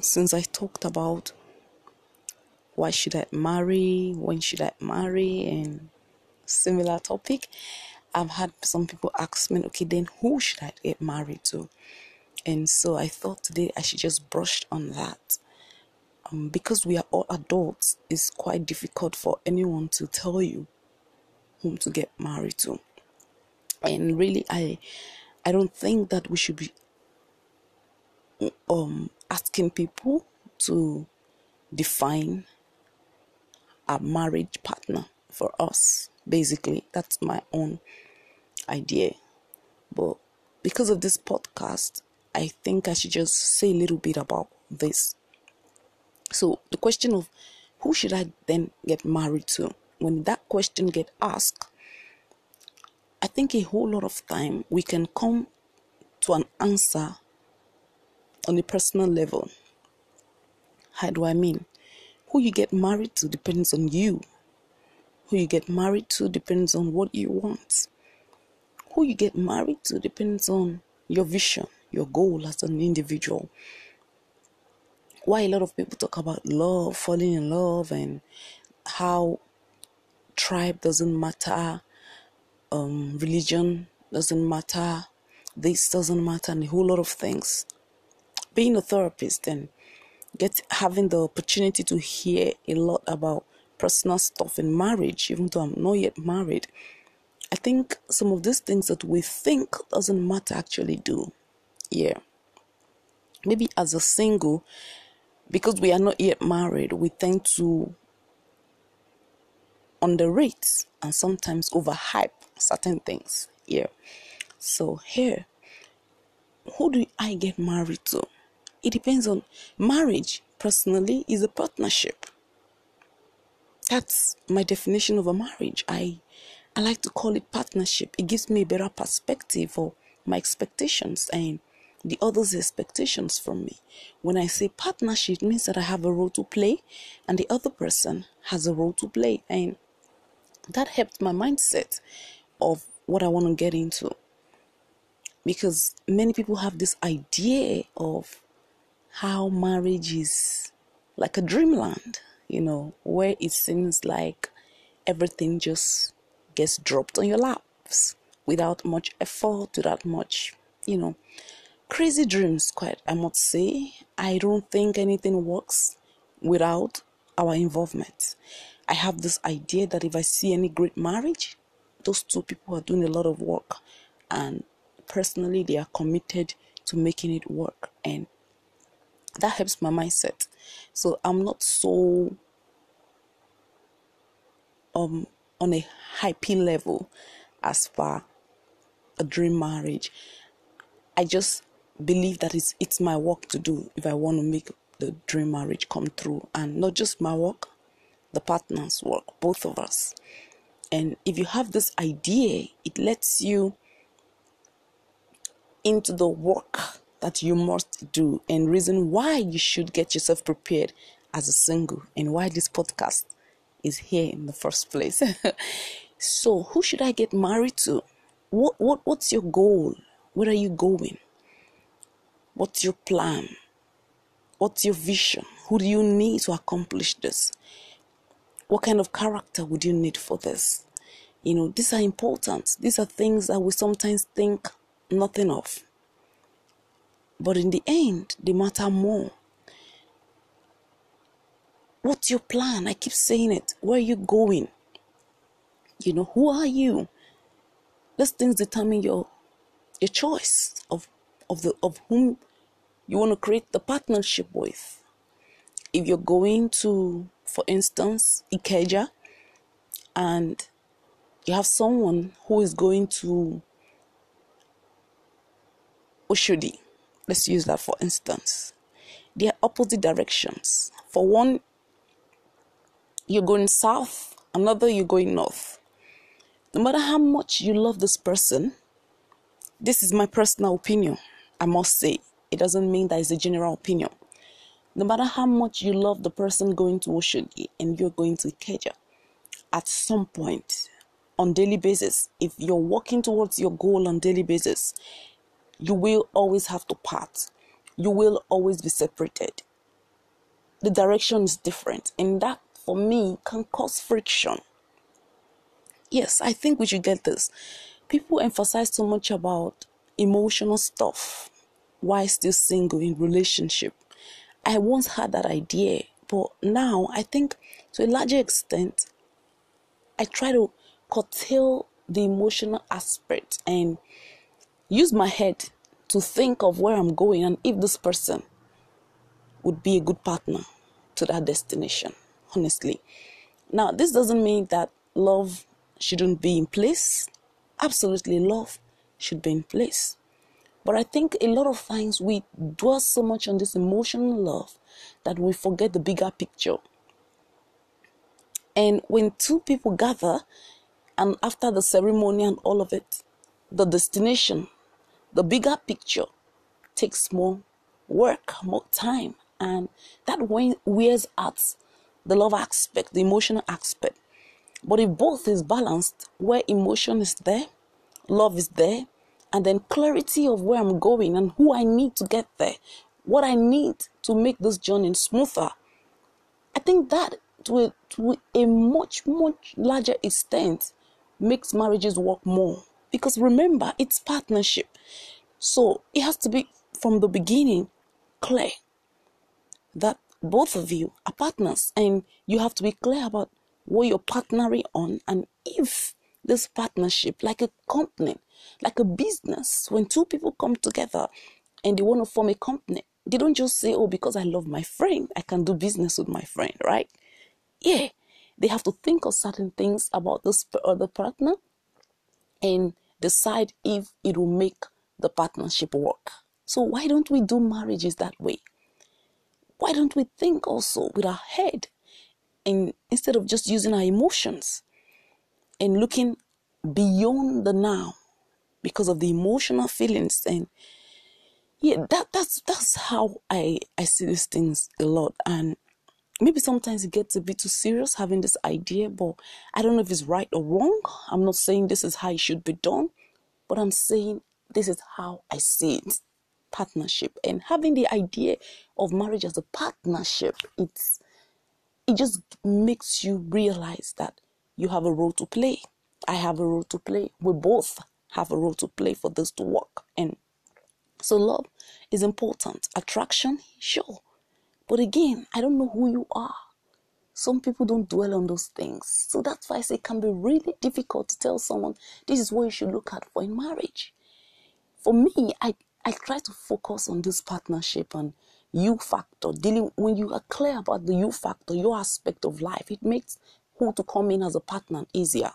since I talked about why should I marry, when should I marry, and similar topic, I've had some people ask me, okay, then who should I get married to? And so I thought today I should just brush on that. Um, because we are all adults, it's quite difficult for anyone to tell you whom to get married to. And really, I, I don't think that we should be um asking people to define a marriage partner for us. Basically, that's my own idea. But because of this podcast, I think I should just say a little bit about this. So the question of who should I then get married to? When that question get asked, I think a whole lot of time we can come to an answer on a personal level. How do I mean? Who you get married to depends on you. Who you get married to depends on what you want. Who you get married to depends on your vision, your goal as an individual. Why a lot of people talk about love, falling in love, and how tribe doesn't matter, um, religion doesn't matter, this doesn't matter, and a whole lot of things. Being a therapist and get having the opportunity to hear a lot about personal stuff in marriage, even though I'm not yet married, I think some of these things that we think doesn't matter actually do. Yeah. Maybe as a single, because we are not yet married, we tend to underrate and sometimes overhype certain things. Yeah. So here, who do I get married to? It depends on marriage, personally, is a partnership. That's my definition of a marriage. I I like to call it partnership. It gives me a better perspective of my expectations and the other's expectations from me. When I say partnership, it means that I have a role to play and the other person has a role to play. And that helped my mindset of what I want to get into. Because many people have this idea of how marriage is like a dreamland, you know, where it seems like everything just gets dropped on your laps without much effort, without much, you know, crazy dreams, quite, I must say. I don't think anything works without our involvement. I have this idea that if I see any great marriage, those two people are doing a lot of work and personally they are committed to making it work and that helps my mindset. So i'm not so um on a happy level as far a dream marriage. I just believe that it's it's my work to do if i want to make the dream marriage come through and not just my work the partner's work both of us. And if you have this idea it lets you into the work that you must do and reason why you should get yourself prepared as a single and why this podcast is here in the first place. so, who should I get married to? What what what's your goal? Where are you going? What's your plan? What's your vision? Who do you need to accomplish this? What kind of character would you need for this? You know, these are important. These are things that we sometimes think nothing of. But in the end, they matter more. What's your plan? I keep saying it. Where are you going? You know, who are you? Those things determine your your choice of of the of whom you want to create the partnership with. If you're going to, for instance, Ikeja, and you have someone who is going to Oshodi, let's use that for instance. They are opposite directions. For one, you're going south, another, you're going north. No matter how much you love this person, this is my personal opinion, I must say. It doesn't mean that it's a general opinion. No matter how much you love the person going to Oshodi and you're going to Ikeja, at some point, on daily basis, if you're working towards your goal on daily basis, you will always have to part. You will always be separated. the direction is different. And that, for me, can cause friction. Yes, I think we should get this. People emphasize so much about emotional stuff why still single in relationship. I once had that idea, but now I think to a larger extent, I try to curtail the emotional aspect and use my head to think of where I'm going and if this person would be a good partner to that destination, honestly. Now, this doesn't mean that love shouldn't be in place. Absolutely, love should be in place. But I think a lot of times we dwell so much on this emotional love that we forget the bigger picture. And when two people gather, and after the ceremony and all of it, the destination, the bigger picture takes more work, more time, and that wears out the love aspect, the emotional aspect. But if both is balanced, where emotion is there, love is there, and then clarity of where I'm going and who I need to get there, what I need to make this journey smoother, I think that to a, to a much, much larger extent makes marriages work more. Because remember, it's partnership. So it has to be from the beginning clear that both of you are partners and you have to be clear about what you're partnering on and if this partnership like a company like a business when two people come together and they want to form a company they don't just say oh because i love my friend i can do business with my friend right yeah they have to think of certain things about this other uh, partner and decide if it will make the partnership work. So why don't we do marriages that way? Why don't we think also with our head and instead of just using our emotions and looking beyond the now because of the emotional feelings and yeah that that's that's how i i see these things a lot. And maybe sometimes it gets a bit too serious having this idea but i don't know if it's right or wrong. I'm not saying this is how it should be done but i'm saying this is how i see it. Partnership and having the idea of marriage as a partnership it's it just makes you realize that you have a role to play. I have a role to play. We both have a role to play for this to work. And so love is important. Attraction sure but again i don't know who you are some people don't dwell on those things so that's why i say it can be really difficult to tell someone this is what you should look at for in marriage for me i I try to focus on this partnership and you factor. Dealing when you are clear about the you factor, your aspect of life, it makes who to come in as a partner easier.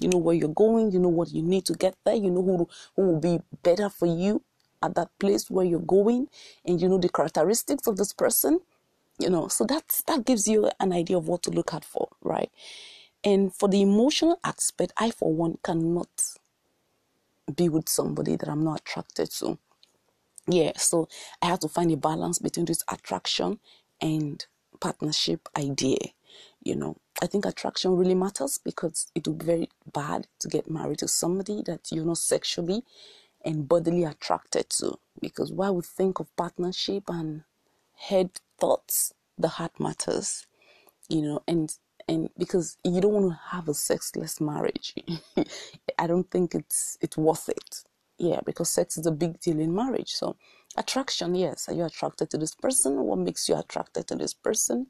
You know where you're going, you know what you need to get there, you know who, who will be better for you at that place where you're going, and you know the characteristics of this person. You know, so that's that gives you an idea of what to look out for, right? And for the emotional aspect, I for one cannot be with somebody that I'm not attracted to. Yeah, so I have to find a balance between this attraction and partnership idea. You know, I think attraction really matters because it would be very bad to get married to somebody that you're not sexually and bodily attracted to. Because while we think of partnership and head thoughts, the heart matters. You know, and and because you don't want to have a sexless marriage. I don't think it's it's worth it. Yeah because sex is a big deal in marriage. So attraction yes. Are you attracted to this person? What makes you attracted to this person?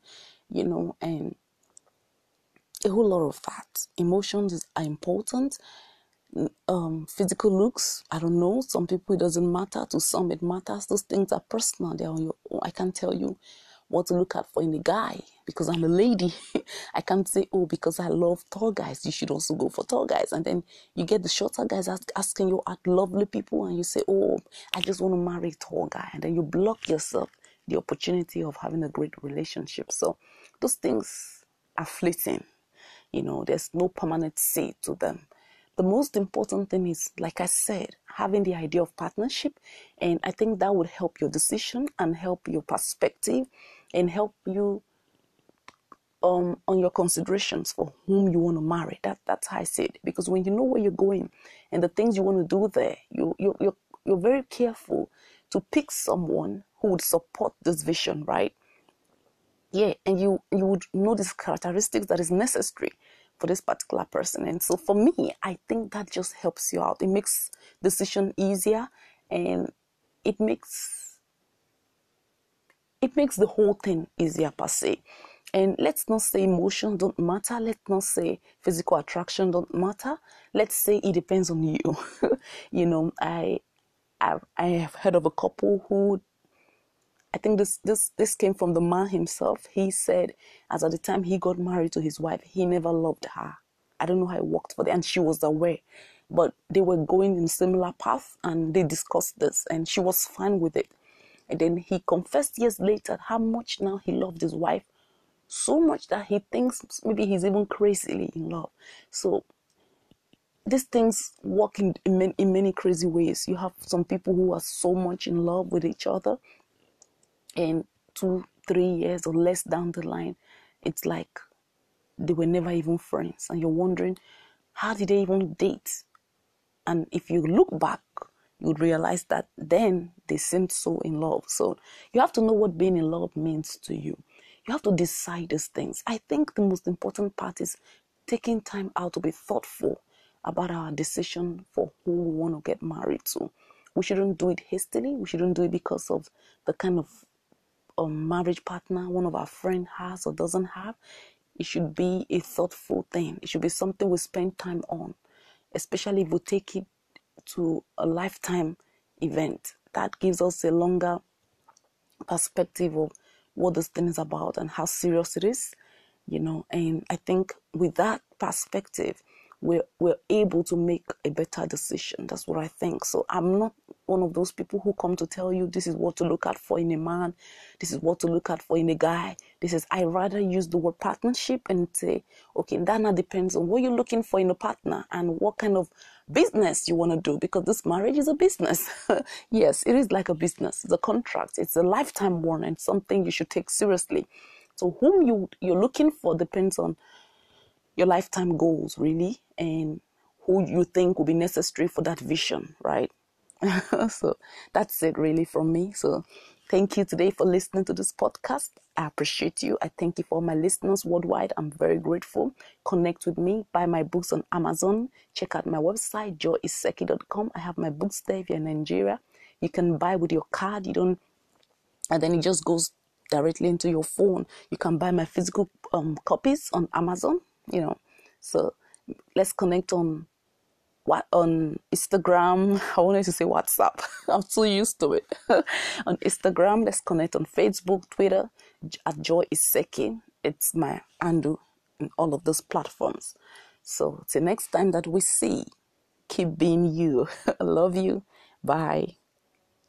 You know and a whole lot of that. Emotions are important um, physical looks i don't know some people it doesn't matter to some it matters those things are personal they're on your own i can't tell you what to look out for in a guy because I'm a lady. I can't say, oh, because I love tall guys, you should also go for tall guys. And then you get the shorter guys ask, asking you at lovely people, and you say, oh, I just want to marry a tall guy. And then you block yourself the opportunity of having a great relationship. So those things are fleeting. You know, there's no permanent seat to them. The most important thing is, like I said, having the idea of partnership. And I think that would help your decision and help your perspective and help you um, on your considerations for whom you want to marry. That that's how I say it. Because when you know where you're going and the things you want to do there, you you you're, you're very careful to pick someone who would support this vision, right? yeah, and you you would know these characteristics that is necessary for this particular person. And so for me, I think that just helps you out. It makes decision easier and it makes it makes the whole thing easier per se. And let's not say emotion don't matter. Let's not say physical attraction don't matter. Let's say it depends on you. you know, I, I I have heard of a couple who I think this this this came from the man himself. He said, as at the time he got married to his wife, he never loved her. I don't know how it worked for them, and she was aware. But they were going in similar path, and they discussed this, and she was fine with it. And then he confessed years later how much now he loved his wife, so much that he thinks maybe he's even crazily in love. So these things work in, in, many, in many crazy ways. You have some people who are so much in love with each other and two, three years or less down the line, it's like they were never even friends. And you're wondering, how did they even date? And if you look back, you would realize that then they seemed so in love. So you have to know what being in love means to you. You have to decide these things. I think the most important part is taking time out to be thoughtful about our decision for who we want to get married to. We shouldn't do it hastily. We shouldn't do it because of the kind of um, marriage partner one of our friend has or doesn't have. It should be a thoughtful thing. It should be something we spend time on, especially if we take it to a lifetime event. That gives us a longer perspective of what this thing is about and how serious it is, you know. And I think with that perspective, we're, we're able to make a better decision. That's what I think. So I'm not one of those people who come to tell you this is what to look at for in a man, this is what to look at for in a guy. This is I rather use the word partnership and say, okay, that now depends on what you're looking for in a partner and what kind of business you want to do because this marriage is a business. yes, it is like a business. It's a contract. It's a lifetime one and something you should take seriously. So whom you you're looking for depends on your lifetime goals really and who you think will be necessary for that vision, right? so that's it really from me. So thank you today for listening to this podcast. I appreciate you. I thank you for my listeners worldwide. I'm very grateful. Connect with me, buy my books on Amazon. Check out my website, joyiseki.com. I have my books there if you're in Nigeria. You can buy with your card. You don't, and then it just goes directly into your phone. You can buy my physical um, copies on Amazon. You know, so let's connect on what on Instagram. I wanted to say WhatsApp. I'm too used to it. on Instagram, let's connect on Facebook, Twitter at Joy Iseki. It's my handle in all of those platforms. So till next time that we see, keep being you. I love you. Bye.